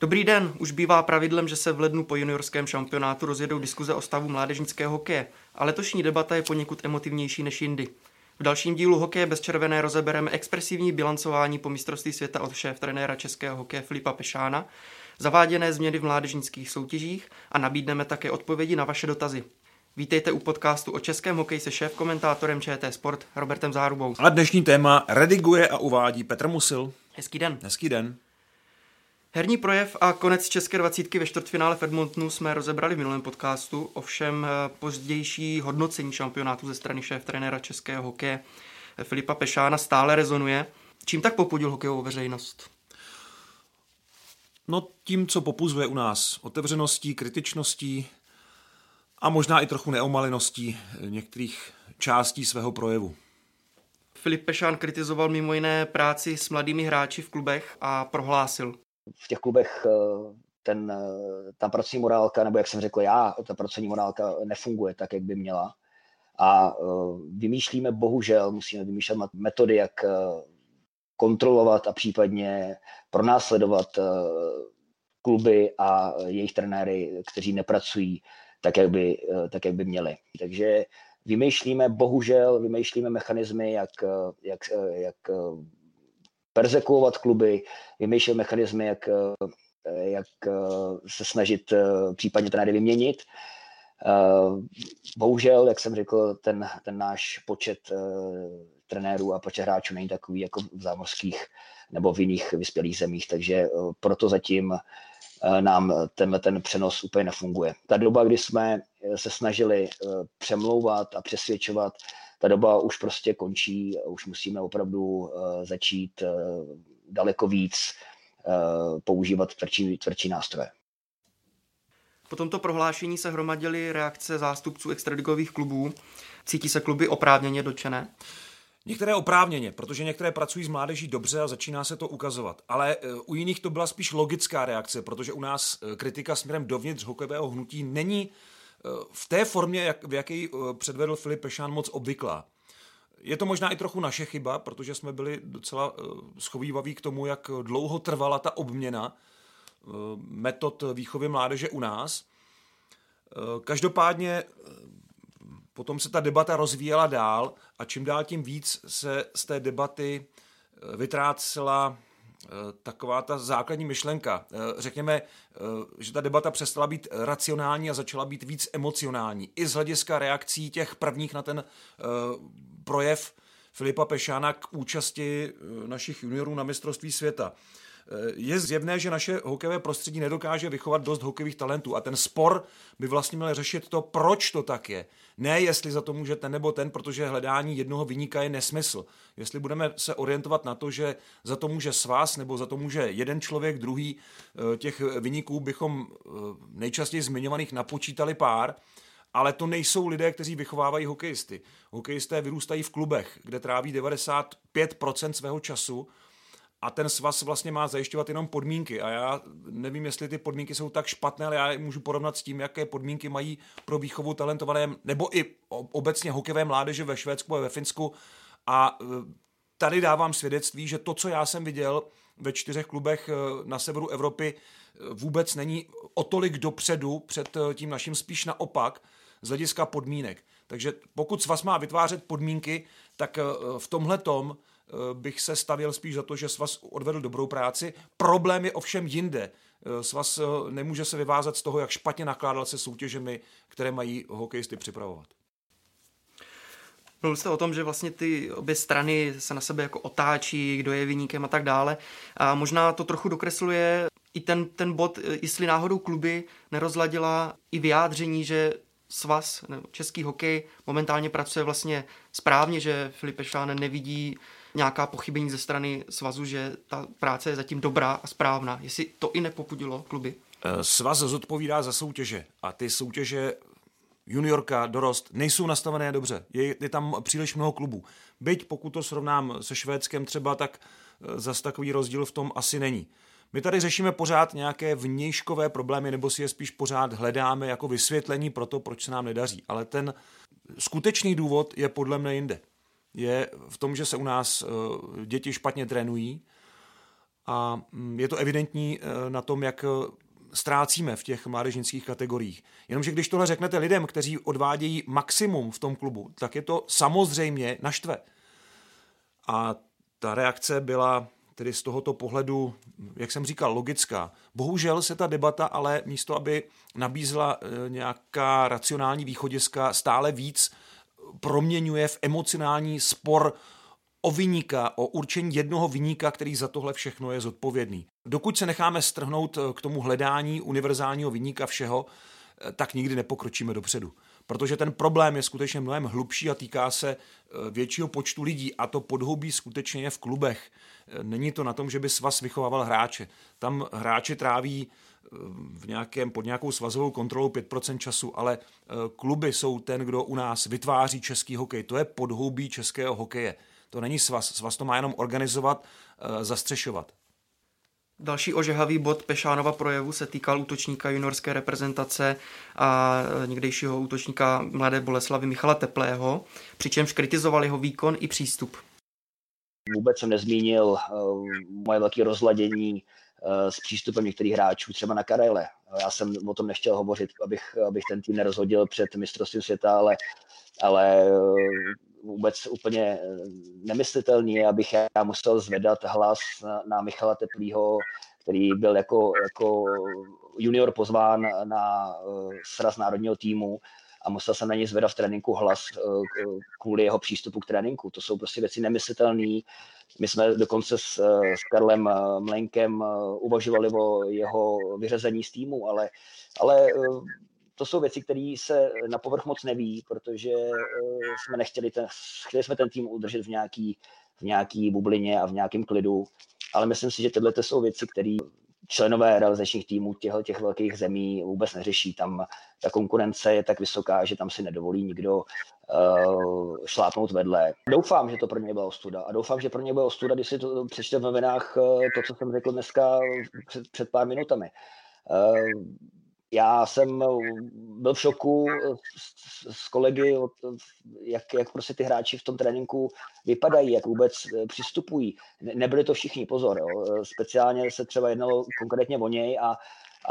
Dobrý den, už bývá pravidlem, že se v lednu po juniorském šampionátu rozjedou diskuze o stavu mládežnického hokeje, a letošní debata je poněkud emotivnější než jindy. V dalším dílu Hokeje bez červené rozebereme expresivní bilancování po mistrovství světa od šéf trenéra českého hokeje Filipa Pešána, zaváděné změny v mládežnických soutěžích a nabídneme také odpovědi na vaše dotazy. Vítejte u podcastu o českém hokeji se šéf komentátorem ČT Sport Robertem Zárubou. A dnešní téma rediguje a uvádí Petr Musil. Hezký den. Hezký den. Herní projev a konec České dvacítky ve čtvrtfinále v Edmontonu jsme rozebrali v minulém podcastu, ovšem eh, pozdější hodnocení šampionátu ze strany šéf trenéra českého hokeje eh, Filipa Pešána stále rezonuje. Čím tak popudil hokejovou veřejnost? No tím, co popuzuje u nás. Otevřeností, kritičností a možná i trochu neomaleností některých částí svého projevu. Filip Pešán kritizoval mimo jiné práci s mladými hráči v klubech a prohlásil. V těch klubech eh, ten, eh, ta pracovní morálka, nebo jak jsem řekl já, ta pracovní morálka nefunguje tak, jak by měla. A eh, vymýšlíme, bohužel, musíme vymýšlet metody, jak kontrolovat a případně pronásledovat kluby a jejich trenéry, kteří nepracují tak, jak by, tak, jak by měli. Takže vymýšlíme, bohužel, vymýšlíme mechanismy, jak, jak, jak persekuovat kluby, vymýšlet mechanismy, jak, eh, jak eh, se snažit eh, případně trenéry vyměnit. Bohužel, jak jsem řekl, ten, ten náš počet trenérů a počet hráčů není takový jako v zámořských nebo v jiných vyspělých zemích, takže proto zatím nám tenhle ten přenos úplně nefunguje. Ta doba, kdy jsme se snažili přemlouvat a přesvědčovat, ta doba už prostě končí, už musíme opravdu eh, začít eh, daleko víc eh, používat tvrdší, tvrdší nástroje. Po tomto prohlášení se hromadily reakce zástupců extraligových klubů. Cítí se kluby oprávněně dočené? Některé oprávněně, protože některé pracují s mládeží dobře a začíná se to ukazovat. Ale u jiných to byla spíš logická reakce, protože u nás kritika směrem dovnitř hokejového hnutí není v té formě, jak, v jaké předvedl Filip Pešán, moc obvyklá. Je to možná i trochu naše chyba, protože jsme byli docela eh, schovývaví k tomu, jak dlouho trvala ta obměna eh, metod výchovy mládeže u nás. Eh, Každopádně eh, potom se ta debata rozvíjela dál a čím dál tím víc se z té debaty eh, vytrácela eh, taková ta základní myšlenka. Eh, Řekněme, eh, že ta debata přestala být racionální a začala být víc emocionální. I z hlediska reakcí těch prvních na ten eh, projev Filipa Pešána k účasti eh, našich juniorů na mistrovství světa. Je zjevné, že naše hokejové prostředí nedokáže vychovat dost hokejových talentů a ten spor by vlastně měl řešit to, proč to tak je. Ne, jestli za to může ten nebo ten, protože hledání jednoho vyníka je nesmysl. Jestli budeme se orientovat na to, že za to může svaz nebo za to může jeden člověk, druhý, eh, těch vyníků bychom eh, nejčastěji zmiňovaných napočítali pár, ale to nejsou lidé, kteří vychovávají hokejisty. Hokejisté vyrůstají v klubech, kde tráví 95% svého času a ten svaz vlastně má zajišťovat jenom podmínky. A já nevím, jestli ty podmínky jsou tak špatné, ale já je můžu porovnat s tím, jaké podmínky mají pro výchovu talentované, nebo i obecně hokejové mládeže ve Švédsku a ve Finsku. A e, tady dávám svědectví, že to, co já jsem viděl ve čtyřech klubech e, na severu Evropy, e, vůbec není o tolik dopředu před tím naším, spíš naopak, z hlediska podmínek. Takže pokud svaz má vytvářet podmínky, tak v tomhle tom bych se stavil spíš za to, že svaz odvedl dobrou práci. Problém je ovšem jinde. Eh, Svaz eh, nemůže se vyvázat z toho, jak špatně nakládal se soutěžemi, které mají hokejisty připravovat. Mluvil jste o tom, že vlastně ty obě strany se na sebe jako otáčí, kdo je vyníkem a tak dále. A možná to trochu dokresluje i ten, ten bod, jestli náhodou kluby nerozladila i vyjádření, že svaz, nebo český hokej momentálně pracuje vlastně správně, že Filip Šán nevidí nějaká pochybení ze strany svazu, že ta práce je zatím dobrá a správná. Jestli to i nepopudilo kluby? Eh, Svaz zodpovídá za soutěže a ty soutěže juniorka, dorost, nejsou nastavené dobře. Je, je tam příliš mnoho klubů. Byť pokud to srovnám se Švédskem třeba, tak eh, zas takový rozdíl v tom asi není. My tady řešíme pořád nějaké vnějškové problémy, nebo si je spíš pořád hledáme jako vysvětlení pro to, proč se nám nedaří. Ale ten skutečný důvod je podle mne jinde. Je v tom, že se u nás eh, děti špatně trénují a mm, je to evidentní eh, na tom, jak ztrácíme v těch mládežnických kategoriích. Jenomže když tohle řeknete lidem, kteří odvádějí maximum v tom klubu, tak je to samozřejmě naštve. A ta reakce byla tedy z tohoto pohledu, jak jsem říkal, logická. Bohužel se ta debata ale místo, aby nabízela nějaká racionální východiska, stále víc proměňuje v emocionální spor o vyníka, o určení jednoho vyníka, který za tohle všechno je zodpovědný. Dokud se necháme strhnout eh, k tomu hledání univerzálního vyníka všeho, eh, tak nikdy nepokročíme dopředu. Protože ten problém je skutečně mnohem hlubší a týká se eh, většího počtu lidí a to podhoubí skutečně je v klubech. Není to na tom, že by svaz vychovával hráče. Tam hráči tráví v nějakém, pod nějakou svazovou kontrolou 5% času, ale kluby jsou ten, kdo u nás vytváří český hokej. To je podhoubí českého hokeje. To není svaz. Svaz to má jenom organizovat, eh, zastřešovat. Další ožehavý bod Pešánova projevu se týkal útočníka juniorské reprezentace a eh, někdejšího útočníka Mladé Boleslavy Michala Teplého, přičemž kritizoval jeho výkon i přístup. Vůbec jsem nezmínil uh, moje velké rozladění uh, s přístupem některých hráčů, třeba na Karele. Já jsem o tom nechtěl hovořit, abych, abych ten tým nerozhodil před mistrovstvím světa, ale, ale vůbec úplně eh, nemyslitelný, abych já musel zvedat hlas na, na Michala Teplýho, který byl jako, jako junior pozván na uh, sraz národního týmu a musel jsem na něj zvedat v tréninku hlas uh, kvůli jeho přístupu k tréninku. To jsou prostě věci nemyslitelné. My jsme dokonce s, s Karlem Mlenkem uvažovali o jeho vyřazení z týmu, ale, ale to jsou věci, které se na povrch moc neví, protože eh, jsme nechtěli ten, chtěli jsme ten tým udržet v nějaký, v nějaký bublině a v nějakém klidu, ale myslím si, že tyhle jsou věci, které členové realizačních týmů těch, těch velkých zemí vůbec neřeší. Tam ta konkurence je tak vysoká, že tam si nedovolí nikdo uh, šlápnout vedle. Doufám, že to pro ně byla ostuda. A doufám, že pro ně byla ostuda, když si to přečte v novinách uh, to, co jsem řekl dneska před, před pár minutami. Uh, já jsem eh, byl v šoku eh, s, kolegy, jak, jak prostě ty hráči v tom tréninku vypadají, jak vůbec eh, přistupují. Nebyli to všichni, pozor, jo. speciálně se třeba jednalo konkrétně o něj a,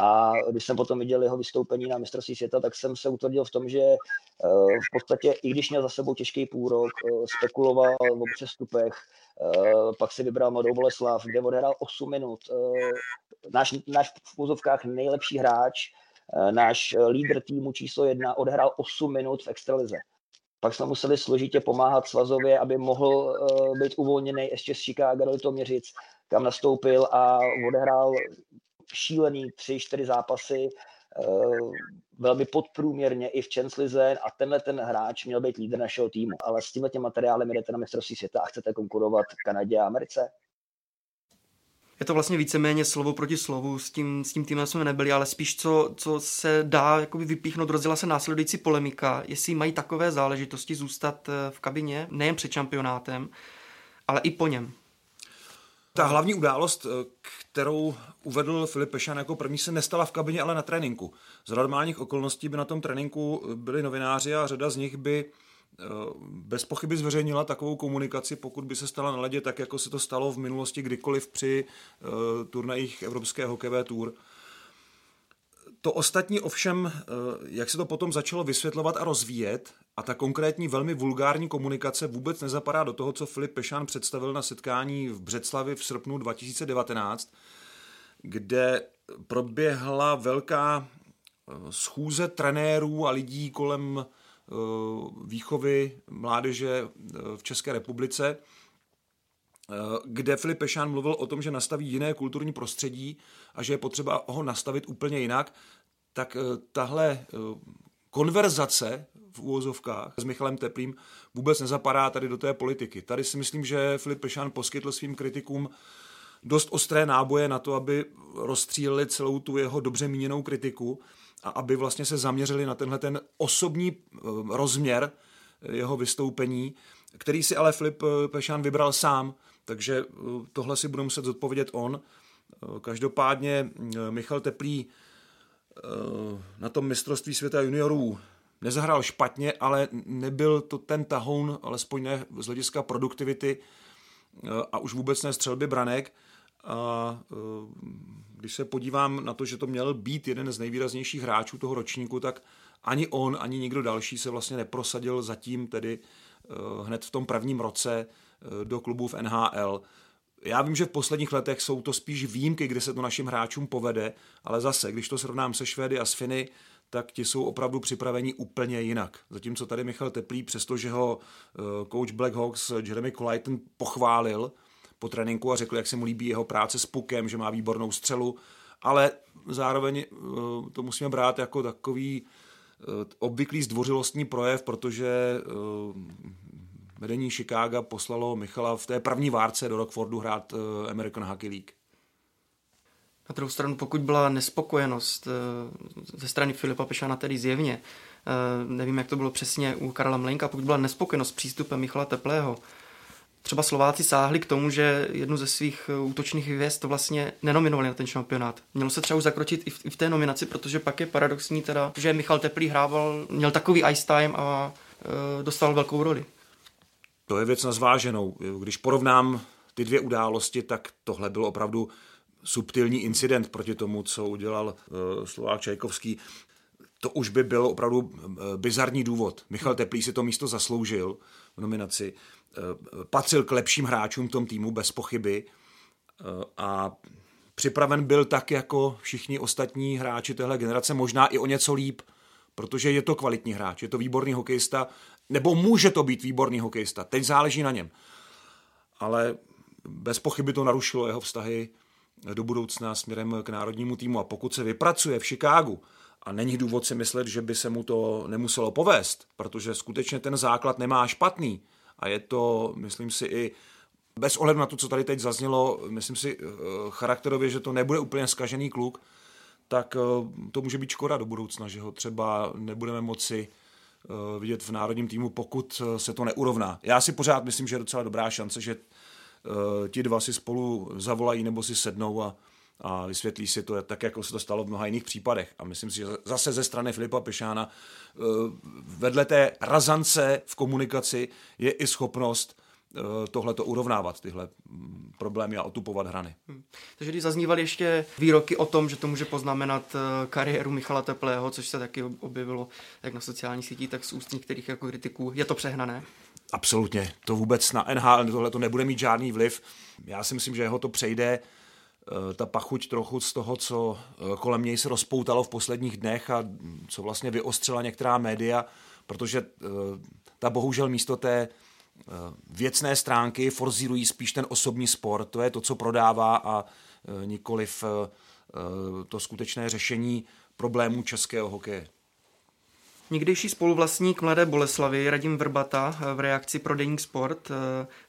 a když jsem potom viděl jeho vystoupení na mistrovství světa, tak jsem se utvrdil v tom, že v podstatě, i když měl za sebou těžký půrok, spekuloval o přestupech, pak si vybral Mladou Boleslav, kde odehrál 8 minut. Náš, náš v pozovkách nejlepší hráč, Eh, náš eh, lídr týmu číslo jedna odehrál 8 minut v extralize. Pak jsme museli složitě pomáhat Svazově, aby mohl uh, být uvolněný ještě z Chicago do Litoměřic, kam nastoupil a odehrál šílený tři, čtyři zápasy, velmi podprůměrně i v Čenslize a tenhle ten hráč měl být lídr našeho týmu. Ale s tímhle tím materiálem jdete na mistrovství světa a chcete konkurovat Kanadě a Americe? Je to vlastně víceméně slovo proti slovu, s tím, s tím týmem jsme nebyli, ale spíš co, co se dá jakoby vypíchnout, rozdělila se následující polemika, jestli mají takové záležitosti zůstat eh, v kabině, nejen před šampionátem, ale i po něm. Ta hlavní událost, eh, kterou uvedl Filip Pešan jako první, se nestala v kabině, ale na tréninku. Z normálních okolností by na tom tréninku byli novináři a řada z nich by bez pochyby zveřejnila takovou komunikaci, pokud by se stala na ledě, tak jako se to stalo v minulosti kdykoliv při uh, turnajích Evropské hokejové tour. To ostatní ovšem, uh, jak se to potom začalo vysvětlovat a rozvíjet, a ta konkrétní velmi vulgární komunikace vůbec nezapadá do toho, co Filip Pešán představil na setkání v Břeclavi v srpnu 2019, kde proběhla velká schůze trenérů a lidí kolem Eh, výchovy mládeže eh, v České republice, eh, kde Filip Pešán mluvil o tom, že nastaví jiné kulturní prostředí a že je potřeba ho nastavit úplně jinak, tak tahle konverzace v úvozovkách s Michalem Teplým vůbec nezapadá tady do té politiky. Tady si myslím, že Filip Pešán poskytl svým kritikům dost ostré náboje na to, aby rozstříleli celou tu jeho dobře míněnou kritiku a aby vlastně se zaměřili na tenhle ten osobní eh, rozměr jeho vystoupení, který si ale Filip Pešán vybral sám, takže tohle si bude muset zodpovědět on. Každopádně Michal Teplý na tom mistrovství světa juniorů nezahrál špatně, ale nebyl to ten tahoun, alespoň ne z hlediska produktivity a už vůbec ne střelby branek. A když se podívám na to, že to měl být jeden z nejvýraznějších hráčů toho ročníku, tak ani on, ani nikdo další se vlastně neprosadil zatím tedy e, hned v tom prvním roce e, do klubů v NHL. Já vím, že v posledních letech jsou to spíš výjimky, kde se to našim hráčům povede, ale zase, když to srovnám se Švédy a s Finy, tak ti jsou opravdu připraveni úplně jinak. Zatímco tady Michal Teplý, přestože ho coach Blackhawks Jeremy Colliton pochválil, po tréninku a řekl, jak se mu líbí jeho práce s pukem, že má výbornou střelu, ale zároveň eh, to musíme brát jako takový eh, obvyklý zdvořilostní projev, protože eh, vedení Chicago poslalo Michala v té první várce do Rockfordu hrát American Hockey League. Na druhou stranu, pokud byla nespokojenost ze strany Filipa Pešana tedy zjevně, nevím, jak to bylo přesně u Karla Mlenka, pokud byla nespokojenost s přístupem Michala Teplého, třeba Slováci sáhli k tomu, že jednu ze svých eh, útočných hvězd vlastně nenominovali na ten šampionát. Mělo se třeba už zakročit i v, i v té nominaci, protože pak je paradoxní teda, že Michal Teplý hrával, měl takový ice time a e, dostal velkou roli. To je věc na zváženou. Když porovnám ty dvě události, tak tohle byl opravdu subtilní incident proti tomu, co udělal uh, Slovák Čajkovský. To už by byl opravdu uh, bizarní důvod. Michal Teplý si to místo zasloužil v nominaci. Eh, patřil k lepším hráčům v tom týmu bez pochyby eh, a připraven byl tak jako všichni ostatní hráči téhle generace, možná i o něco líp, protože je to kvalitní hráč, je to výborný hokejista, nebo může to být výborný hokejista, teď záleží na něm. Ale bez pochyby to narušilo jeho vztahy do budoucna směrem k národnímu týmu a pokud se vypracuje v Chicagu, a není důvod si myslet, že by se mu to nemuselo povést, protože skutečně ten základ nemá špatný, a je to, myslím si, i bez ohledu na to, co tady teď zaznělo, myslím si eh, charakterově, že to nebude úplně skažený kluk, tak eh, to může být škoda do budoucna, že ho třeba nebudeme moci eh, vidět v národním týmu, pokud se to neurovná. Já si pořád myslím, že je docela dobrá šance, že ti dva si spolu zavolají nebo si sednou a, a vysvětlí si to tak, jako se to stalo v mnoha jiných případech. A myslím si, že zase ze strany Filipa Pešána eh, vedle té razance v komunikaci je i schopnost eh, tohle to urovnávat, tyhle mm, problémy a otupovat hrany. Hmm. Takže když zaznívaly ještě výroky o tom, že to může poznamenat eh, kariéru Michala Teplého, což se taky objevilo jak na sociálních sítích, tak z úst některých jako kritiků, je to přehnané? Absolutně. To vůbec na NHL tohle to nebude mít žádný vliv. Já si myslím, že jeho to přejde. Eh, ta pachuť trochu z toho, co eh, kolem něj se rozpoutalo v posledních dnech a co vlastně vyostřila některá média, protože eh, ta bohužel místo té věcné stránky forzírují spíš ten osobní sport. To je to, co prodává a nikoliv to skutečné řešení problémů českého hokeje. Někdejší spoluvlastník Mladé Boleslavy Radim Vrbata v reakci pro Deník Sport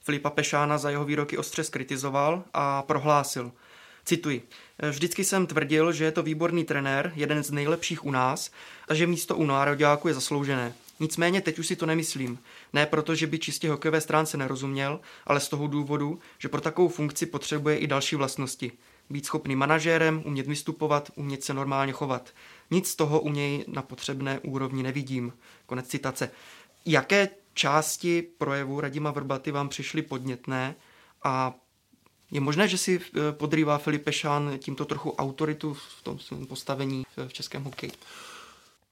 Filipa Pešána za jeho výroky ostře skritizoval a prohlásil – Cituji. Vždycky jsem tvrdil, že je to výborný trenér, jeden z nejlepších u nás a že místo u nároďáku je zasloužené. Nicméně teď už si to nemyslím. Ne proto, že by čistě hokejové stránce nerozuměl, ale z toho důvodu, že pro takovou funkci potřebuje i další vlastnosti. Být schopný manažérem, umět vystupovat, umět se normálně chovat. Nic z toho u něj na potřebné úrovni nevidím. Konec citace. Jaké části projevu Radima Vrbaty vám přišly podnětné a je možné, že si eh, podrývá Filip Pešán tímto trochu autoritu v tom svém postavení v českém hokeji?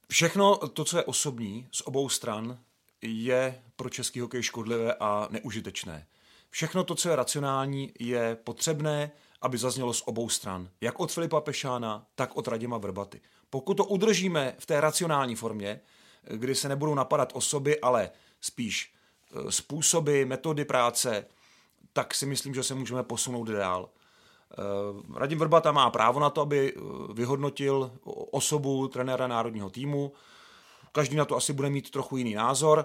Všechno to, co je osobní z obou stran, je pro český hokej škodlivé a neužitečné. Všechno to, co je racionální, je potřebné, aby zaznělo z obou stran. Jak od Filipa Pešána, tak od Radima Vrbaty. Pokud to udržíme v té racionální formě, kdy se nebudou napadat osoby, ale spíš eh, způsoby, metody práce, tak si myslím, že se můžeme posunout dál. Eh, Radim Vrbata má právo na to, aby eh, vyhodnotil osobu trenéra národního týmu. Každý na to asi bude mít trochu jiný názor.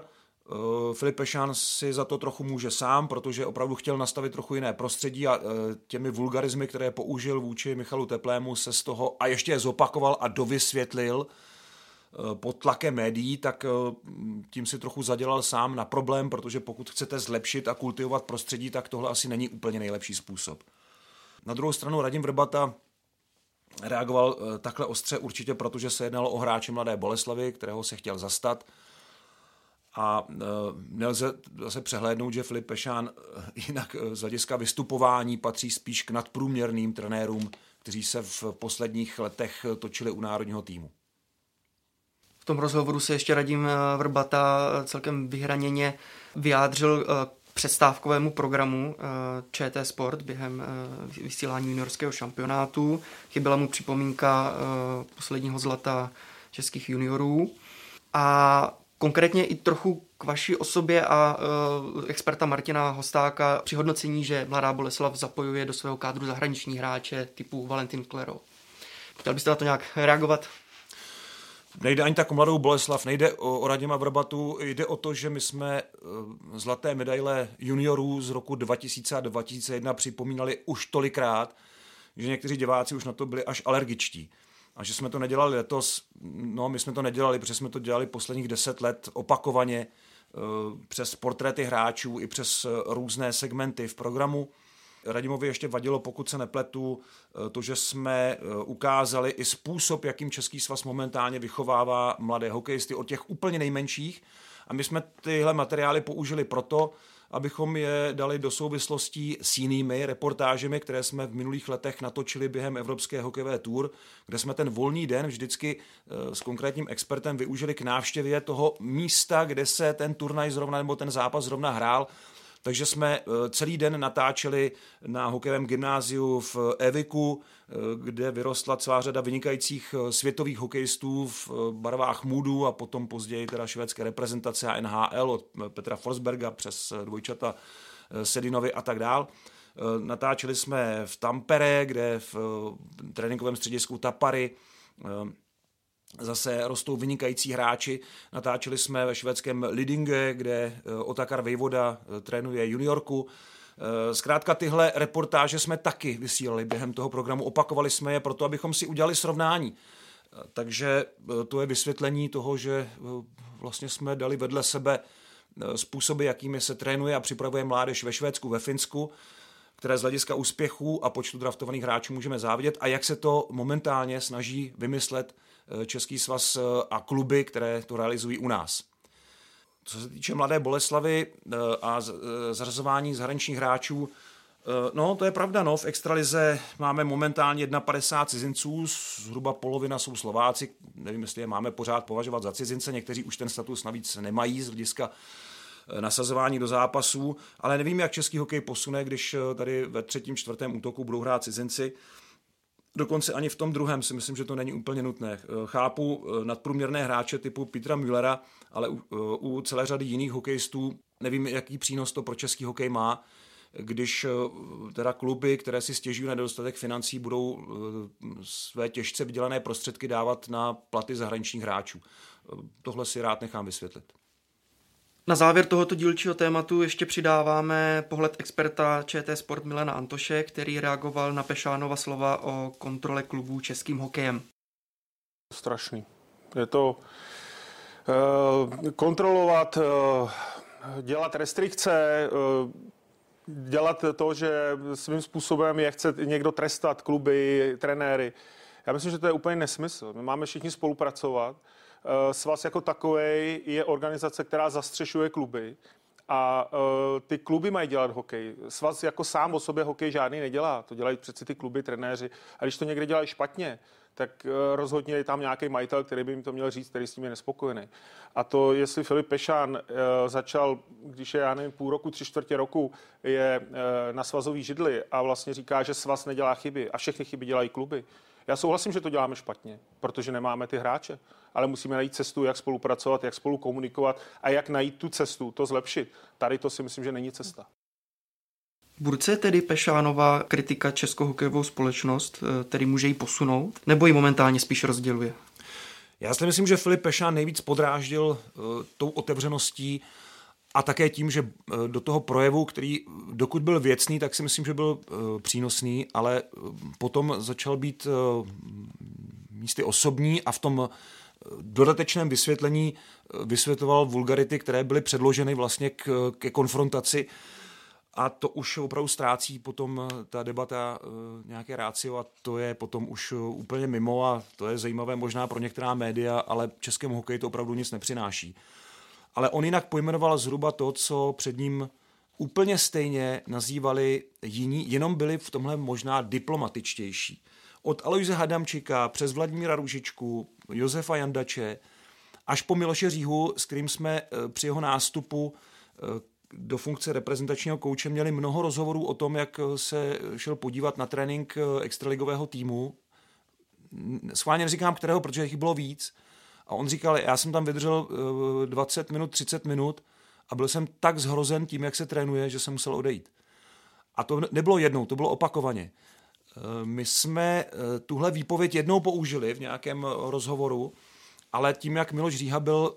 Filip Pešán si za to trochu může sám, protože opravdu chtěl nastavit trochu jiné prostředí a těmi vulgarizmy, které použil vůči Michalu Teplému, se z toho a ještě je zopakoval a dovysvětlil pod tlakem médií, tak tím si trochu zadělal sám na problém, protože pokud chcete zlepšit a kultivovat prostředí, tak tohle asi není úplně nejlepší způsob. Na druhou stranu Radim Vrbata reagoval eh, takhle ostře určitě, protože se jednalo o hráče Mladé Boleslavy, kterého se chtěl zastat. A nelze zase přehlédnout, že Filip Pešán jinak z hlediska vystupování patří spíš k nadprůměrným trenérům, kteří se v posledních letech točili u národního týmu. V tom rozhovoru se ještě Radim Vrbata celkem vyhraněně vyjádřil přestávkovému programu eh, ČT Sport během eh, vysílání juniorského šampionátu. Chyběla mu připomínka eh, posledního zlata českých juniorů. A konkrétně i trochu k vaší osobě a experta Martina Hostáka při hodnocení, že Mladá Boleslav zapojuje do svého kádru zahraniční hráče typu Valentin Klero. Chtěl byste na to nějak reagovat? Nejde ani tak o mladou Boleslav, nejde o, o Raděma Vrbatu, jde o to, že my jsme uh, zlaté medaile juniorů z roku 2000 a 2001 připomínali už tolikrát, že někteří diváci už na to byli až alergičtí. A že jsme to nedělali letos, no my jsme to nedělali, protože jsme to dělali posledních deset let opakovaně uh, přes portréty hráčů i přes uh, různé segmenty v programu. Radimovi ještě vadilo, pokud se nepletu, eh, to, že jsme eh, ukázali i způsob, jakým Český svaz momentálně vychovává mladé hokejisty od těch úplně nejmenších. A my jsme tyhle materiály použili proto, abychom je dali do souvislostí s jinými reportážemi, které jsme v minulých letech natočili během Evropské hokejové tour, kde jsme ten volný den vždycky eh, s konkrétním expertem využili k návštěvě toho místa, kde se ten turnaj zrovna nebo ten zápas zrovna hrál takže jsme eh, celý den natáčeli na hokejovém gymnáziu v Eviku, eh, kde vyrostla celá řada vynikajících eh, světových hokejistů v barvách Moodu a potom později teda švédské reprezentace a NHL od Petra Forsberga přes dvojčata Sedinovi a tak dál. Natáčeli jsme v Tampere, kde v tréninkovém středisku Tapary zase rostou vynikající hráči. Natáčeli jsme ve švédském Lidinge, kde eh, Otakar Vejvoda eh, trénuje juniorku. Eh, zkrátka tyhle reportáže jsme taky vysílali během toho programu, opakovali jsme je proto, abychom si udělali srovnání. Takže to je vysvětlení toho, že vlastně jsme dali vedle sebe způsoby, jakými se trénuje a připravuje mládež ve Švédsku, ve Finsku, které z hlediska úspěchů a počtu draftovaných hráčů můžeme závidět a jak se to momentálně snaží vymyslet Český svaz eh, a kluby, které to realizují u nás. Co se týče Mladé Boleslavy eh, a zařazování zahraničních hráčů, No, to je pravda, no. V extralize máme momentálně 51 cizinců, zhruba polovina jsou Slováci, nevím, jestli je máme pořád považovat za cizince, někteří už ten status navíc nemají z hlediska nasazování do zápasů, ale nevím, jak český hokej posune, když tady ve třetím, čtvrtém útoku budou hrát cizinci. Dokonce ani v tom druhém si myslím, že to není úplně nutné. Eh, chápu eh, nadprůměrné hráče typu Petra Müllera, ale u, eh, u celé řady jiných hokejistů nevím, jaký přínos to pro český hokej má, když teda kluby, které si stěžují na nedostatek financí, budou své těžce vydělané prostředky dávat na platy zahraničních hráčů. Tohle si rád nechám vysvětlit. Na závěr tohoto dílčího tématu ještě přidáváme pohled experta ČT Sport Milena Antoše, který reagoval na Pešánova slova o kontrole klubů českým hokejem. Strašný. Je to uh, kontrolovat, uh, dělat restrikce, uh, dělat to, že svým způsobem je chce někdo trestat, kluby, trenéry. Já myslím, že to je úplně nesmysl. My máme všichni spolupracovat. Eh, svaz jako takový je organizace, která zastřešuje kluby a uh, ty kluby mají dělat hokej. Svaz jako sám o sobě hokej žádný nedělá. To dělají přeci ty kluby, trenéři. A když to někde dělají špatně, tak uh, rozhodně je tam nějaký majitel, který by jim to měl říct, který s tím je nespokojený. A to, jestli Filip Pešán uh, začal, když je, já nevím, půl roku, tři čtvrtě roku, je uh, na svazový židli a vlastně říká, že svaz nedělá chyby a všechny chyby dělají kluby, já souhlasím, že to děláme špatně, protože nemáme ty hráče, ale musíme najít cestu, jak spolupracovat, jak spolu komunikovat a jak najít tu cestu, to zlepšit. Tady to si myslím, že není cesta. Burce tedy Pešánová kritika českou hokejovou společnost, eh, který může ji posunout, nebo ji momentálně spíš rozděluje? Já si myslím, že Filip Pešán nejvíc podráždil uh, tou otevřeností a také tím, že eh, do toho projevu, který dokud byl věcný, tak si myslím, že byl přínosný, ale potom začal být místy osobní a v tom dodatečném vysvětlení vysvětloval vulgarity, které byly předloženy vlastně k, ke konfrontaci a to už opravdu ztrácí potom eh, ta debata eh, nějaké rácio a to je potom už eh, úplně mimo a to je zajímavé možná pro některá média, ale českému hokeji to opravdu nic nepřináší. Ale on jinak pojmenoval zhruba to, co před ním úplně stejně nazývali jiní, jenom byli v tomhle možná diplomatičtější. Od Aloise Hadamčika přes Vladimíra Ružičku, Josefa Jandače, až po Miloše Říhu, s kterým jsme při jeho nástupu do funkce reprezentačního kouče měli mnoho rozhovorů o tom, jak se šel podívat na trénink extraligového týmu. Schválně neříkám kterého, protože jich bylo víc. A on říkal, já jsem tam vydržel 20 eh, minut, 30 minut a byl jsem tak zhrozen tím, jak se trénuje, že jsem musel odejít. A to nebylo jednou, to bylo opakovaně. Eh, my jsme tuhle výpověď jednou použili v nějakém rozhovoru, ale tím, jak Miloš Říha byl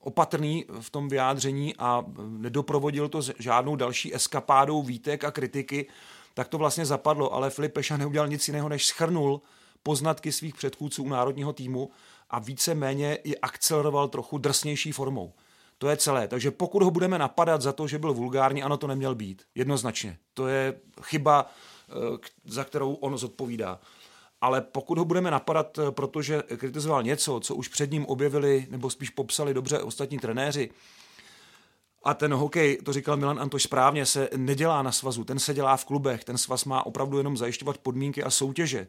opatrný v tom vyjádření a nedoprovodil to žádnou další eskapádou výtek a kritiky, tak to vlastně zapadlo, ale Filip Peša neudělal nic jiného, než schrnul poznatky svých předchůdců národního týmu a více-méně i akceleroval trochu drsnější formou. To je celé. Takže pokud ho budeme napadat za to, že byl vulgární, ano, to neměl být. Jednoznačně. To je chyba, eh, za kterou on zodpovídá ale pokud ho budeme napadat, eh, protože kritizoval něco, co už před ním objevili, nebo spíš popsali dobře ostatní trenéři, a ten hokej, to říkal Milan Antoš správně, se nedělá na svazu, ten se dělá v klubech, ten svaz má opravdu jenom zajišťovat podmínky a soutěže.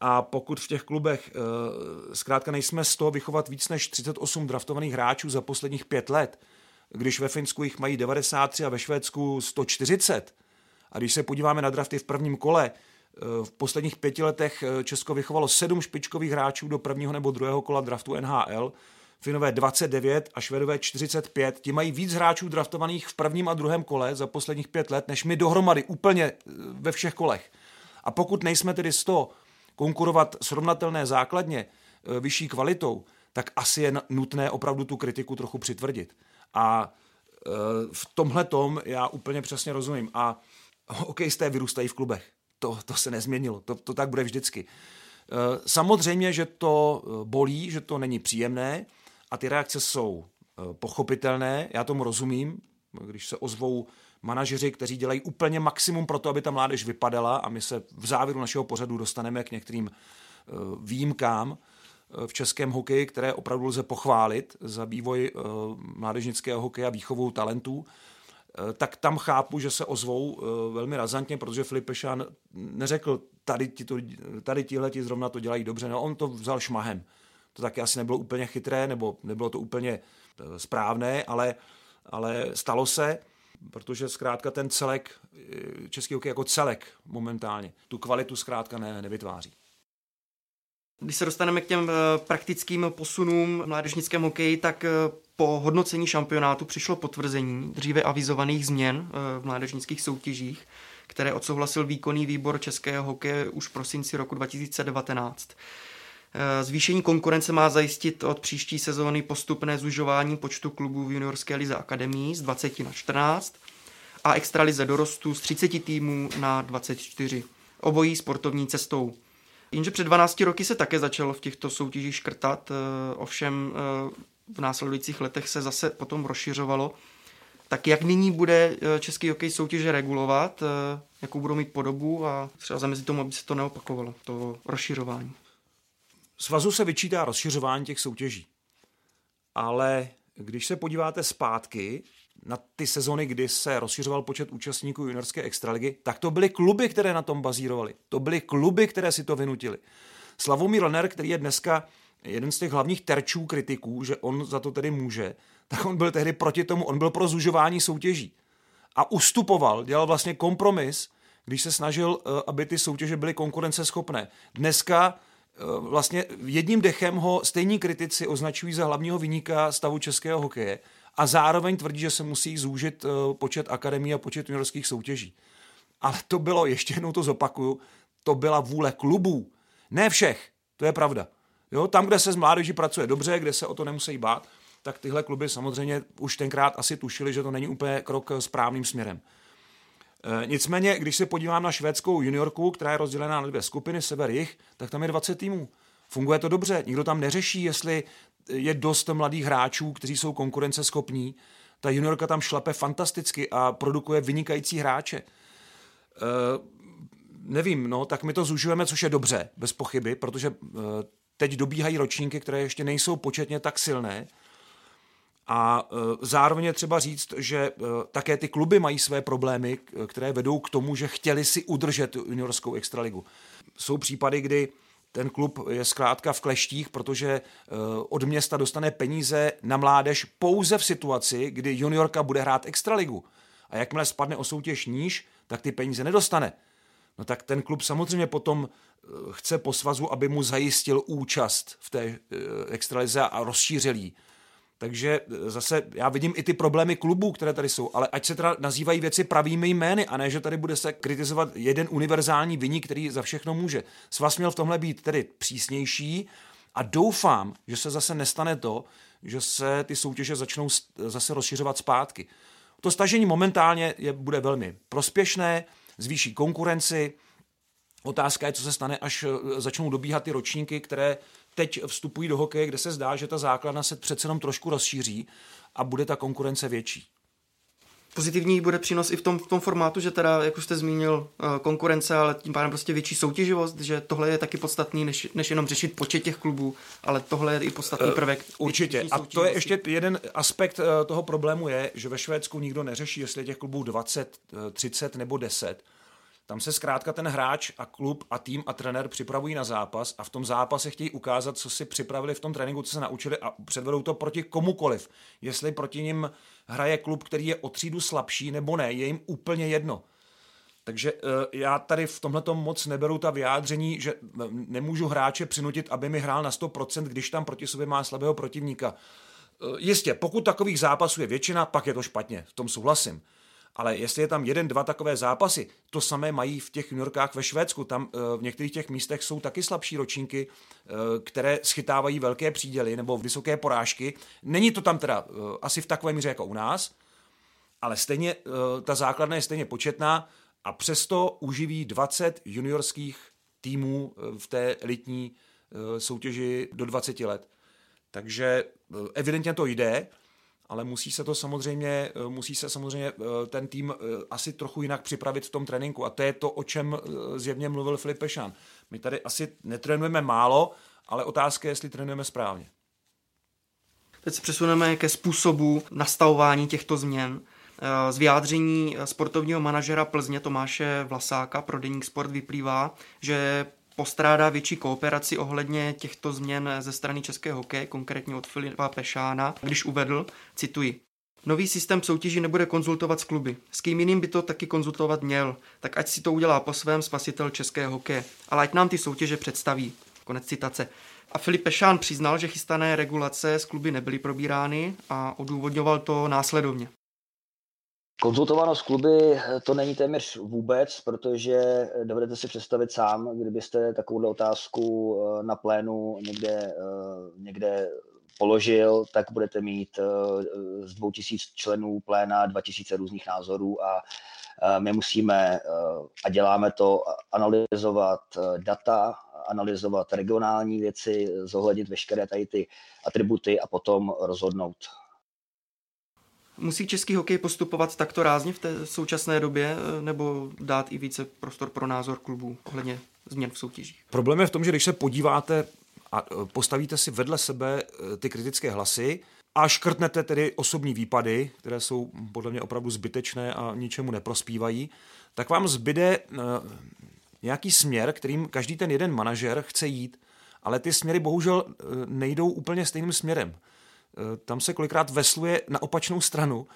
A pokud v těch klubech e, zkrátka nejsme z toho vychovat víc než 38 draftovaných hráčů za posledních pět let, když ve Finsku jich mají 93 a ve Švédsku 140, a když se podíváme na drafty v prvním kole, Eh, v posledních pěti letech eh, Česko vychovalo sedm špičkových hráčů do prvního nebo druhého kola draftu NHL, Finové 29 a Švedové 45. Ti mají víc hráčů draftovaných v prvním a druhém kole za posledních pět let, než my dohromady úplně eh, ve všech kolech. A pokud nejsme tedy z toho konkurovat srovnatelné základně vyšší kvalitou, tak asi je nutné opravdu tu kritiku trochu přitvrdit. A v tomhle tom já úplně přesně rozumím. A hokejisté vyrůstají v klubech to, to se nezměnilo, to, to tak bude vždycky. Eh, samozřejmě, že to eh, bolí, že to není příjemné a ty reakce jsou eh, pochopitelné, já tomu rozumím, když se ozvou manažeři, kteří dělají úplně maximum pro to, aby ta mládež vypadala a my se v závěru našeho pořadu dostaneme k některým výjimkám v českém hokeji, které opravdu lze pochválit za vývoj mládežnického hokeje a výchovou talentů. Tak tam chápu, že se ozvou velmi razantně, protože Filip Pešan neřekl, tady, ti tady tihle ti zrovna to dělají dobře, no on to vzal šmahem. To taky asi nebylo úplně chytré, nebo nebylo to úplně správné, ale, ale stalo se, protože zkrátka ten celek, český hokej jako celek momentálně, tu kvalitu zkrátka ne, nevytváří. Když se dostaneme k těm praktickým posunům v mládežnickém hokeji, tak po hodnocení šampionátu přišlo potvrzení dříve avizovaných změn eh, v mládežnických soutěžích, které odsouhlasil výkonný výbor českého hokeje už v prosinci roku 2019. Eh, zvýšení konkurence má zajistit od příští sezóny postupné zužování počtu klubů v juniorské lize akademii z 20 na 14 a extralize dorostu z 30 týmů na 24. Obojí sportovní cestou. Jenže před 12 roky se také začalo v těchto soutěžích škrtat, eh, ovšem v následujících letech se zase potom rozšiřovalo. Tak jak nyní bude eh, český hokej soutěže regulovat, eh, jakou budou mít podobu a třeba zamezit tomu, aby se to neopakovalo, to rozšiřování? Svazu se vyčítá rozšiřování těch soutěží. Ale když se podíváte zpátky na ty sezony, kdy se rozšiřoval počet účastníků juniorské extraligy, tak to byly kluby, které na tom bazírovaly. To byly kluby, které si to vynutili. Slavomír Lenner, který je dneska jeden z těch hlavních terčů kritiků, že on za to tedy může, tak on byl tehdy proti tomu, on byl pro zužování soutěží. A ustupoval, dělal vlastně kompromis, když se snažil, eh, aby ty soutěže byly konkurenceschopné. Dneska vlastně jedním dechem ho stejní kritici označují za hlavního vyníka stavu českého hokeje a zároveň tvrdí, že se musí zúžit eh, počet akademí a počet juniorských soutěží. Ale to bylo, ještě jednou to zopakuju, to byla vůle klubů. Ne všech, to je pravda. Jo, tam, kde se s mládeží pracuje dobře, kde se o to nemusí bát, tak tyhle kluby samozřejmě už tenkrát asi tušili, že to není úplně krok správným směrem. E, nicméně, když se podívám na švédskou juniorku, která je rozdělená na dvě skupiny, sever jich, tak tam je 20 týmů. Funguje to dobře, nikdo tam neřeší, jestli je dost mladých hráčů, kteří jsou konkurenceschopní. Ta juniorka tam šlape fantasticky a produkuje vynikající hráče. E, nevím, no, tak my to zužujeme, což je dobře, bez pochyby, protože e, teď dobíhají ročníky, které ještě nejsou početně tak silné. A e, zároveň je třeba říct, že e, také ty kluby mají své problémy, které vedou k tomu, že chtěli si udržet juniorskou extraligu. Jsou případy, kdy ten klub je zkrátka v kleštích, protože e, od města dostane peníze na mládež pouze v situaci, kdy juniorka bude hrát extraligu. A jakmile spadne o soutěž níž, tak ty peníze nedostane. No tak ten klub samozřejmě potom chce po svazu, aby mu zajistil účast v té extralize a rozšířil jí. Takže e, zase já vidím i ty problémy klubů, které tady jsou, ale ať se teda nazývají věci pravými jmény a ne, že tady bude se kritizovat jeden univerzální viník, který za všechno může. Svaz měl v tomhle být tedy přísnější a doufám, že se zase nestane to, že se ty soutěže začnou zase rozšiřovat zpátky. To stažení momentálně je, bude velmi prospěšné, zvýší konkurenci, Otázka je, co se stane, až e, začnou dobíhat ty ročníky, které teď vstupují do hokeje, kde se zdá, že ta základna se přece jenom trošku rozšíří a bude ta konkurence větší. Pozitivní bude přínos i v tom, v tom formátu, že teda, jak už jste zmínil, eh, konkurence, ale tím pádem prostě větší soutěživost, že tohle je taky podstatný, než, než jenom řešit počet těch klubů, ale tohle je i podstatný eh, prvek. Uh, určitě. A to je ještě jeden aspekt toho problému je, že ve Švédsku nikdo neřeší, jestli je těch klubů 20, 30 nebo 10 tam se zkrátka ten hráč a klub a tým a trenér připravují na zápas a v tom zápase chtějí ukázat, co si připravili v tom tréninku, co se naučili a předvedou to proti komukoliv. Jestli proti ním hraje klub, který je o třídu slabší nebo ne, je jim úplně jedno. Takže uh, já tady v tomhle moc neberu ta vyjádření, že nemůžu hráče přinutit, aby mi hrál na 100%, když tam proti sobě má slabého protivníka. Uh, jistě, pokud takových zápasů je většina, pak je to špatně, v tom souhlasím ale jestli je tam jeden, dva takové zápasy, to samé mají v těch juniorkách ve Švédsku. Tam eh, v některých těch místech jsou taky slabší ročníky, eh, které schytávají velké příděly nebo vysoké porážky. Není to tam teda eh, asi v takové míře jako u nás, ale stejně ta základna je stejně početná a přesto uživí 20 juniorských týmů v té elitní soutěži do 20 let. Takže evidentně to jde ale musí se to samozřejmě, eh, musí se samozřejmě eh, ten tým eh, asi trochu jinak připravit v tom tréninku a to je to, o čem zjevně mluvil Filip Pešan. My tady asi netrénujeme málo, ale otázka je, jestli trénujeme správně. Teď se přesuneme ke způsobu nastavování těchto změn. Z vyjádření sportovního manažera Plzně Tomáše Vlasáka pro Deník Sport vyplývá, že postrádá větší kooperaci ohledně těchto změn ze strany českého hokeje, konkrétně od Filipa Pešána, když uvedl, cituji, Nový systém soutěží nebude konzultovat s kluby. S kým jiným by to taky konzultovat měl, tak ať si to udělá po svém spasitel českého hokeje. Ale ať nám ty soutěže představí. Konec citace. A Filip Pešán přiznal, že chystané regulace s kluby nebyly probírány a odůvodňoval to následovně. Konzultováno s kluby eh, to není téměř vůbec, protože eh, dovedete si představit sám, kdybyste takovou otázku eh, na plénu někde, někde položil, tak budete mít z 2000 členů pléna 2000 různých názorů a my musíme a děláme to analyzovat data, analyzovat regionální věci, zohlednit veškeré tady ty atributy a potom rozhodnout. Musí český hokej postupovat takto rázně v té současné době, eh, nebo dát i více prostor pro názor klubů ohledně změn v soutěžích? Problém je v tom, že když se podíváte a eh, postavíte si vedle sebe eh, ty kritické hlasy a škrtnete tedy osobní výpady, které jsou podle mě opravdu zbytečné a ničemu neprospívají, tak vám zbyde nějaký směr, kterým každý ten jeden manažer chce jít, ale ty směry bohužel nejdou úplně stejným směrem. Eh, tam se kolikrát vesluje na opačnou stranu,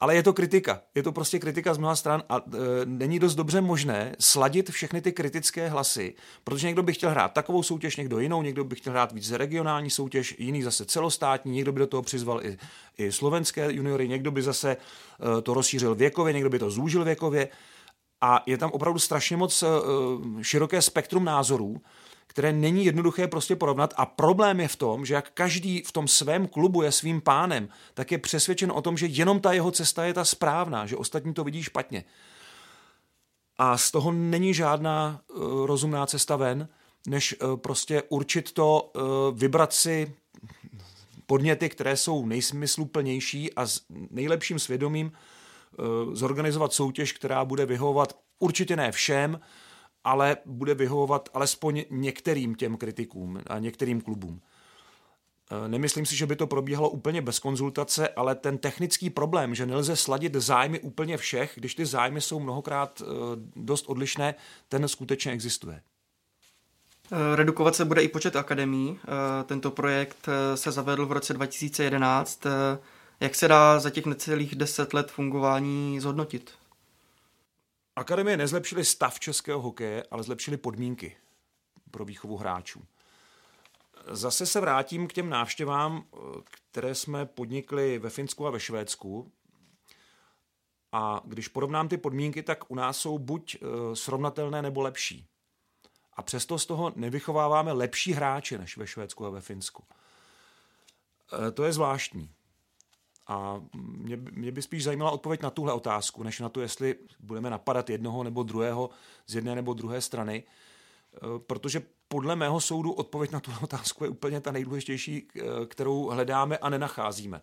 ale je to kritika. Je to prostě kritika z mnoha stran a e, není dost dobře možné sladit všechny ty kritické hlasy, protože někdo by chtěl hrát takovou soutěž, někdo jinou, někdo by chtěl hrát víc regionální soutěž, jiný zase celostátní, někdo by do toho přizval i, i slovenské juniory, někdo by zase e, to rozšířil věkově, někdo by to zúžil věkově a je tam opravdu strašně moc e, široké spektrum názorů, které není jednoduché prostě porovnat a problém je v tom, že jak každý v tom svém klubu je svým pánem, tak je přesvědčen o tom, že jenom ta jeho cesta je ta správná, že ostatní to vidí špatně. A z toho není žádná uh, rozumná cesta ven, než uh, prostě určit to, uh, vybrat si podněty, které jsou nejsmysluplnější a s nejlepším svědomím zorganizovat soutěž, která bude vyhovovat určitě ne všem, ale bude vyhovovat alespoň některým těm kritikům a některým klubům. E, nemyslím si, že by to probíhalo úplně bez konzultace, ale ten technický problém, že nelze sladit zájmy úplně všech, když ty zájmy jsou mnohokrát e, dost odlišné, ten skutečně existuje. E, redukovat se bude i počet akademí. Tento projekt se zavedl v roce 2011. Jak se dá za těch necelých deset let fungování zhodnotit? Akademie nezlepšily stav českého hokeje, ale zlepšily podmínky pro výchovu hráčů. Zase se vrátím k těm návštěvám, které jsme podnikli ve Finsku a ve Švédsku. A když porovnám ty podmínky, tak u nás jsou buď eh, srovnatelné nebo lepší. A přesto z toho nevychováváme lepší hráče než ve Švédsku a ve Finsku. Eh, to je zvláštní. A mě, mě by spíš zajímala odpověď na tuhle otázku, než na to, jestli budeme napadat jednoho nebo druhého z jedné nebo druhé strany, e, protože podle mého soudu odpověď na tuhle otázku je úplně ta nejdůležitější, e, kterou hledáme a nenacházíme.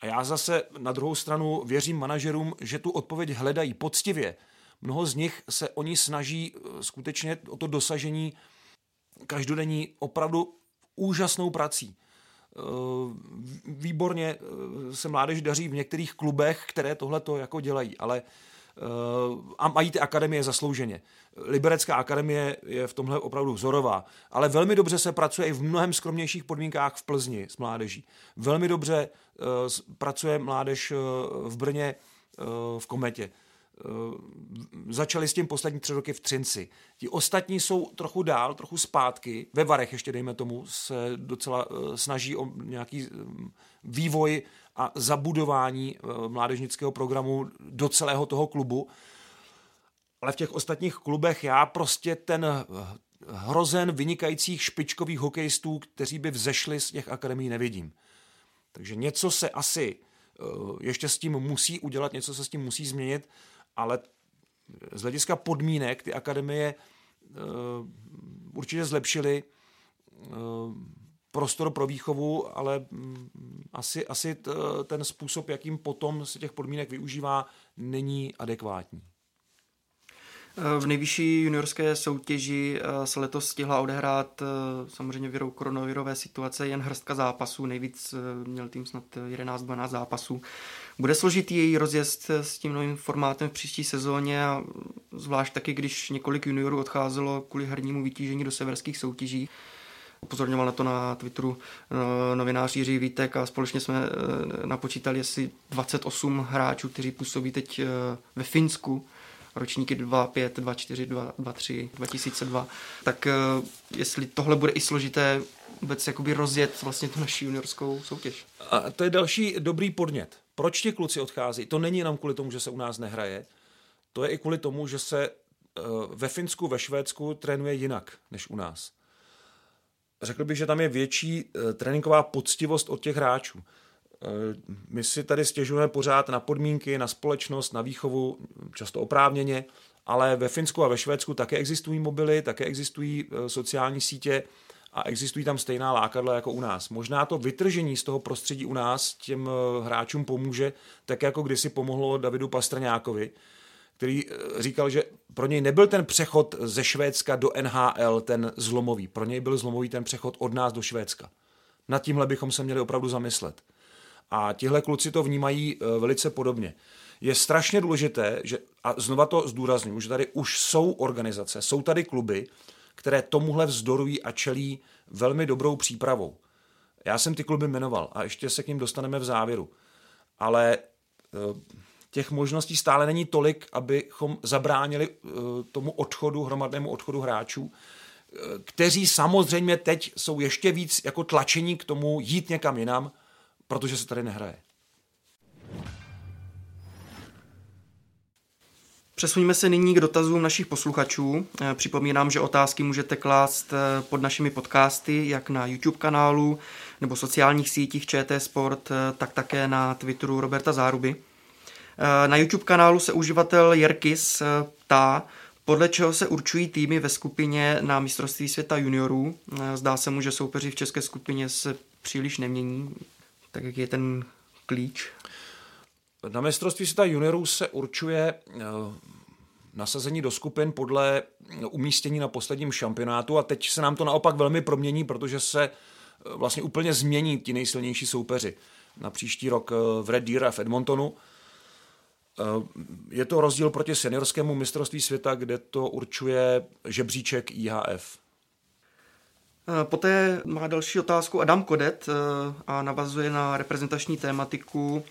A já zase na druhou stranu věřím manažerům, že tu odpověď hledají poctivě. Mnoho z nich se oni snaží e, skutečně o to dosažení každodenní opravdu úžasnou prací. Eh, výborně eh, se mládež daří v některých klubech, které tohle to jako dělají, ale eh, a mají ty akademie zaslouženě. Liberecká akademie je v tomhle opravdu vzorová, ale velmi dobře se pracuje i v mnohem skromnějších podmínkách v Plzni s mládeží. Velmi dobře pracuje mládež v Brně v Kometě. Eh, začali s tím poslední tři roky v Třinci. Ti ostatní jsou trochu dál, trochu zpátky. Ve Varech ještě, dejme tomu, se docela eh, snaží o nějaký eh, vývoj a zabudování mládežnického programu do celého toho klubu. Ale v těch ostatních klubech já prostě ten hrozen vynikajících špičkových hokejistů, kteří by vzešli z těch akademií, nevidím. Takže něco se asi ještě s tím musí udělat, něco se s tím musí změnit ale z hlediska podmínek ty akademie uh, určitě zlepšily uh, prostor pro výchovu, ale um, asi, asi ten způsob, jakým potom se těch podmínek využívá, není adekvátní. V nejvyšší juniorské soutěži eh, se letos stihla odehrát samozřejmě virou koronavirové situace jen hrstka zápasů. Nejvíc měl tým snad 11-12 zápasů. Bude složitý její rozjezd s tím novým formátem v příští sezóně a zvlášť taky, když několik juniorů odcházelo kvůli hernímu vytížení do severských soutěží. Upozorňoval na to na Twitteru eh, novinář Jiří Vítek a společně jsme eh, napočítali asi 28 hráčů, kteří působí teď eh, ve Finsku ročníky 25, 24, 23, 2002. Tak jestli tohle bude i složité vůbec jakoby rozjet vlastně tu naši juniorskou soutěž. A to je další dobrý podnět. Proč ti kluci odchází? To není jenom kvůli tomu, že se u nás nehraje, to je i kvůli tomu, že se eh, ve Finsku, ve Švédsku trénuje jinak než u nás. Řekl bych, že tam je větší eh, tréninková poctivost od těch hráčů. Eh, my si tady stěžujeme pořád na podmínky, na společnost, na výchovu, často oprávněně, ale ve Finsku a ve Švédsku také existují mobily, také existují sociální sítě, a existují tam stejná lákadla jako u nás. Možná to vytržení z toho prostředí u nás těm eh, hráčům pomůže, tak jako kdysi pomohlo Davidu Pastrňákovi, který eh, říkal, že pro něj nebyl ten přechod ze Švédska do NHL ten zlomový. Pro něj byl zlomový ten přechod od nás do Švédska. Nad tímhle bychom se měli opravdu zamyslet. A tihle kluci to vnímají eh, velice podobně. Je strašně důležité, že, a znova to zdůraznuju, že tady už jsou organizace, jsou tady kluby, které tomuhle vzdorují a čelí velmi dobrou přípravou. Já jsem ty kluby jmenoval a ještě se k ním dostaneme v závěru. Ale eh, těch možností stále není tolik, abychom zabránili eh, tomu odchodu, hromadnému odchodu hráčů, eh, kteří samozřejmě teď jsou ještě víc jako tlačení k tomu jít někam jinam, protože se tady nehraje. Přesuníme se nyní k dotazům našich posluchačů. Eh, připomínám, že otázky můžete klást eh, pod našimi podcasty, jak na YouTube kanálu nebo sociálních sítích ČT Sport, eh, tak také na Twitteru Roberta Záruby. Na YouTube kanálu se uživatel Jerkis ptá, podle čeho se určují týmy ve skupině na mistrovství světa juniorů. Zdá se mu, že soupeři v české skupině se příliš nemění. Tak jak je ten klíč? Na mistrovství světa juniorů se určuje nasazení do skupin podle umístění na posledním šampionátu a teď se nám to naopak velmi promění, protože se eh, vlastně úplně změní ti nejsilnější soupeři na příští rok eh, v Red Deer a v Edmontonu. Je to rozdíl proti seniorskému mistrovství světa, kde to určuje žebříček IHF. Poté má další otázku Adam Kodet a navazuje na reprezentační tématiku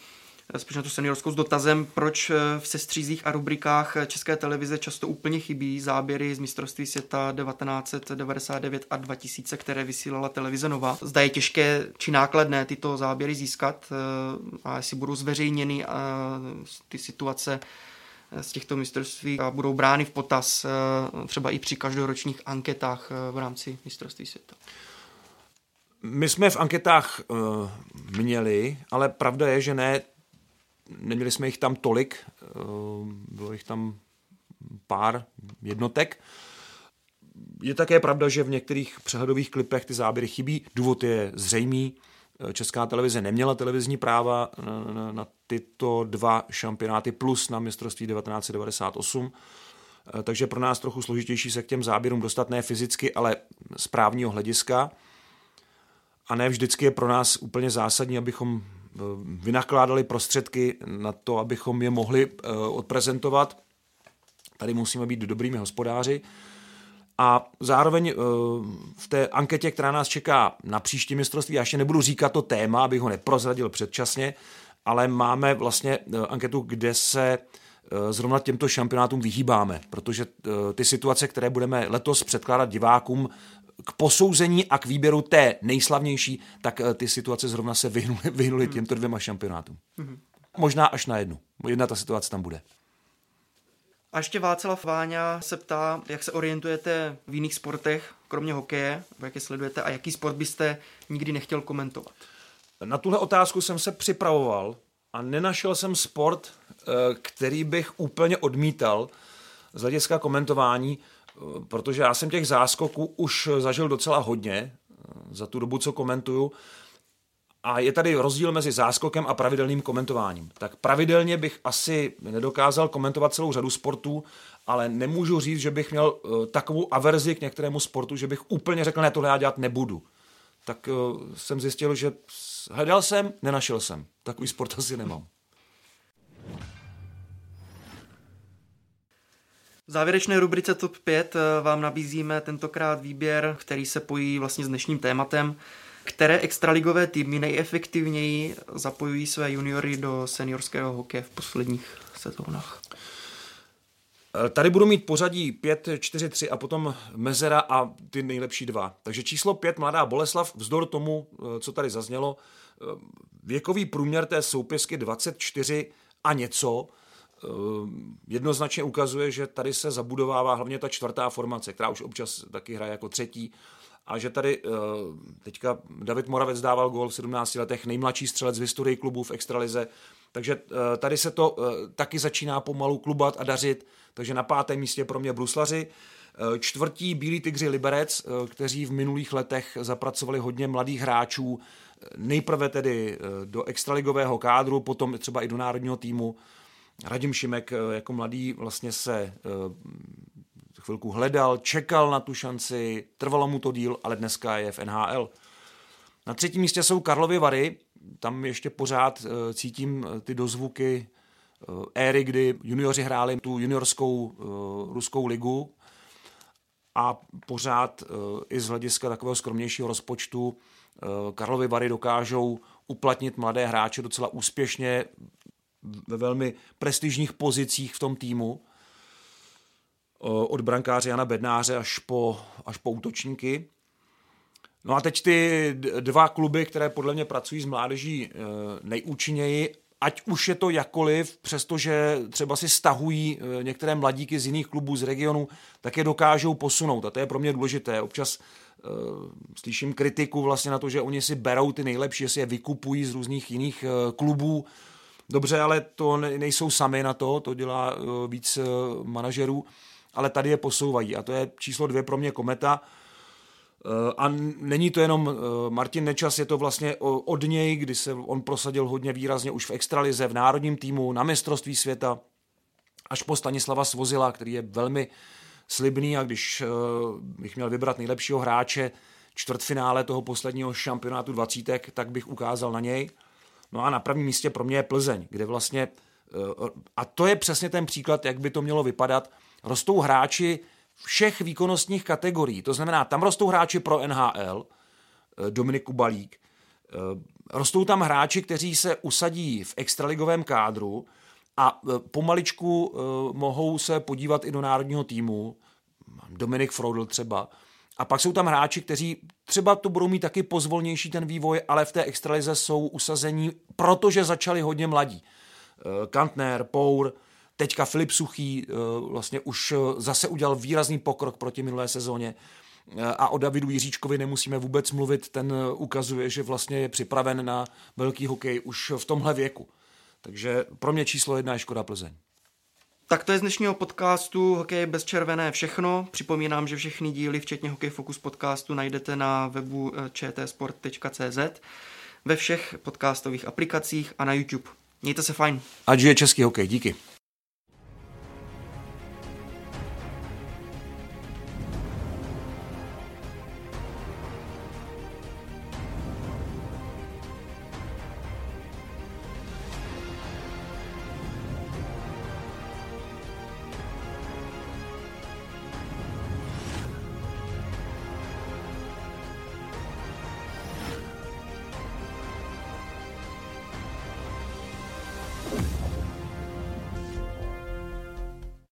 spíš na tu seniorskou s dotazem, proč eh, v sestřízích a rubrikách České televize často úplně chybí záběry z mistrovství světa 1999 a 2000, které vysílala televize Nova. Zda je těžké či nákladné tyto záběry získat eh, a jestli budou zveřejněny eh, ty situace z těchto mistrovství a budou brány v potaz třeba i při každoročních anketách v rámci mistrovství světa. My jsme v anketách uh, měli, ale pravda je, že ne neměli jsme jich tam tolik, eh, bylo jich tam pár jednotek. Je také pravda, že v některých přehledových klipech ty záběry chybí. Důvod je zřejmý. Eh, Česká televize neměla televizní práva na, na, na tyto dva šampionáty plus na mistrovství 1998. Eh, takže pro nás trochu složitější se k těm záběrům dostat ne fyzicky, ale z právního hlediska. A ne vždycky je pro nás úplně zásadní, abychom vynakládali prostředky na to, abychom je mohli eh, odprezentovat. Tady musíme být dobrými hospodáři. A zároveň eh, v té anketě, která nás čeká na příští mistrovství, já ještě nebudu říkat to téma, abych ho neprozradil předčasně, ale máme vlastně eh, anketu, kde se zrovna těmto šampionátům vyhýbáme, protože ty situace, které budeme letos předkládat divákům, k posouzení a k výběru té nejslavnější, tak eh, ty situace zrovna se vyhnuly, vyhnuly hmm. těmto dvěma šampionátům. Hmm. Možná až na jednu. Jedna ta situace tam bude. A ještě Václav Váňa se ptá, jak se orientujete v jiných sportech, kromě hokeje, jak je sledujete a jaký sport byste nikdy nechtěl komentovat? Na tuhle otázku jsem se připravoval a nenašel jsem sport, eh, který bych úplně odmítal z hlediska komentování protože já jsem těch záskoků už zažil docela hodně eh, za tu dobu, co komentuju. A je tady rozdíl mezi záskokem a pravidelným komentováním. Tak pravidelně bych asi nedokázal komentovat celou řadu sportů, ale nemůžu říct, že bych měl uh, takovou averzi k některému sportu, že bych úplně řekl, ne, tohle já dělat nebudu. Tak uh, jsem zjistil, že hledal jsem, nenašel jsem. Takový sport asi nemám. V závěrečné rubrice TOP 5 eh, vám nabízíme tentokrát výběr, který se pojí vlastně s dnešním tématem, které extraligové týmy nejefektivněji zapojují své juniory do seniorského hokeje v posledních sezónách. Eh, tady budu mít pořadí 5, 4, 3 a potom Mezera a ty nejlepší dva. Takže číslo 5, Mladá Boleslav, vzdor tomu, eh, co tady zaznělo, věkový průměr té soupisky 24 a něco, jednoznačně ukazuje, že tady se zabudovává hlavně ta čtvrtá formace, která už občas taky hraje jako třetí, a že tady eh, teďka David Moravec dával gol v 17 letech, nejmladší střelec v historii klubu v extralize, takže eh, tady se to taky začíná pomalu klubat a dařit, takže na pátém místě pro mě Bruslaři, čtvrtí Bílí tygři Liberec, kteří v minulých letech zapracovali hodně mladých hráčů, nejprve tedy do extraligového kádru, potom třeba i do národního týmu, Radim Šimek eh, jako mladý vlastně se eh, chvilku hledal, čekal na tu šanci, trvalo mu to díl, ale dneska je v NHL. Na třetím místě jsou Karlovy Vary, tam ještě pořád eh, cítím ty dozvuky éry, kdy junioři hráli tu juniorskou ruskou ligu a pořád i z hlediska takového skromnějšího rozpočtu Karlovy Vary dokážou uplatnit mladé hráče docela úspěšně ve velmi prestižních pozicích v tom týmu. Od brankáře Jana Bednáře až po, až po útočníky. No a teď ty dva kluby, které podle mě pracují s mládeží e, nejúčinněji ať už je to jakoliv, přestože třeba si stahují eh, některé mladíky z jiných klubů z regionu, tak je dokážou posunout. A to je pro mě důležité. Občas slyším kritiku vlastně na to, že oni si berou ty nejlepší, že si je vykupují z různých jiných klubů. Dobře, ale to nejsou sami na to, to dělá uh, víc uh, manažerů, ale tady je posouvají. A to je číslo dvě pro mě Kometa. Eh, a není to jenom eh, Martin Nečas, je to vlastně od něj, kdy se on prosadil hodně výrazně už v extralize, v národním týmu, na mistrovství světa, až po Stanislava Svozila, který je velmi slibný a když eh, bych měl vybrat nejlepšího hráče čtvrtfinále toho posledního šampionátu dvacítek, tak bych ukázal na něj. No a na prvním místě pro mě je Plzeň, kde vlastně, a to je přesně ten příklad, jak by to mělo vypadat, rostou hráči, všech výkonnostních kategorií. To znamená, tam rostou hráči pro NHL, eh, Dominik Kubalík, eh, rostou tam hráči, kteří se usadí v extraligovém kádru a eh, pomaličku mohou se podívat i do národního týmu, Dominik Frodl třeba, a pak jsou tam hráči, kteří třeba to budou mít taky pozvolnější ten vývoj, ale v té extralize jsou usazení, protože začali hodně mladí. Kantner, Pour, Teďka Filip Suchý eh, vlastně už eh, zase udělal výrazný pokrok proti minulé sezóně eh, a o Davidu Jiříčkovi nemusíme vůbec mluvit, ten ukazuje, že vlastně je připraven na velký hokej už v tomhle věku. Takže pro mě číslo jedna je Škoda Plzeň. Tak to je z dnešního podcastu Hokej bez červené všechno. Připomínám, že všechny díly, včetně Hokej Focus podcastu, najdete na webu čtsport.cz, ve všech podcastových aplikacích a na YouTube. Mějte se fajn. Ať je český hokej, díky.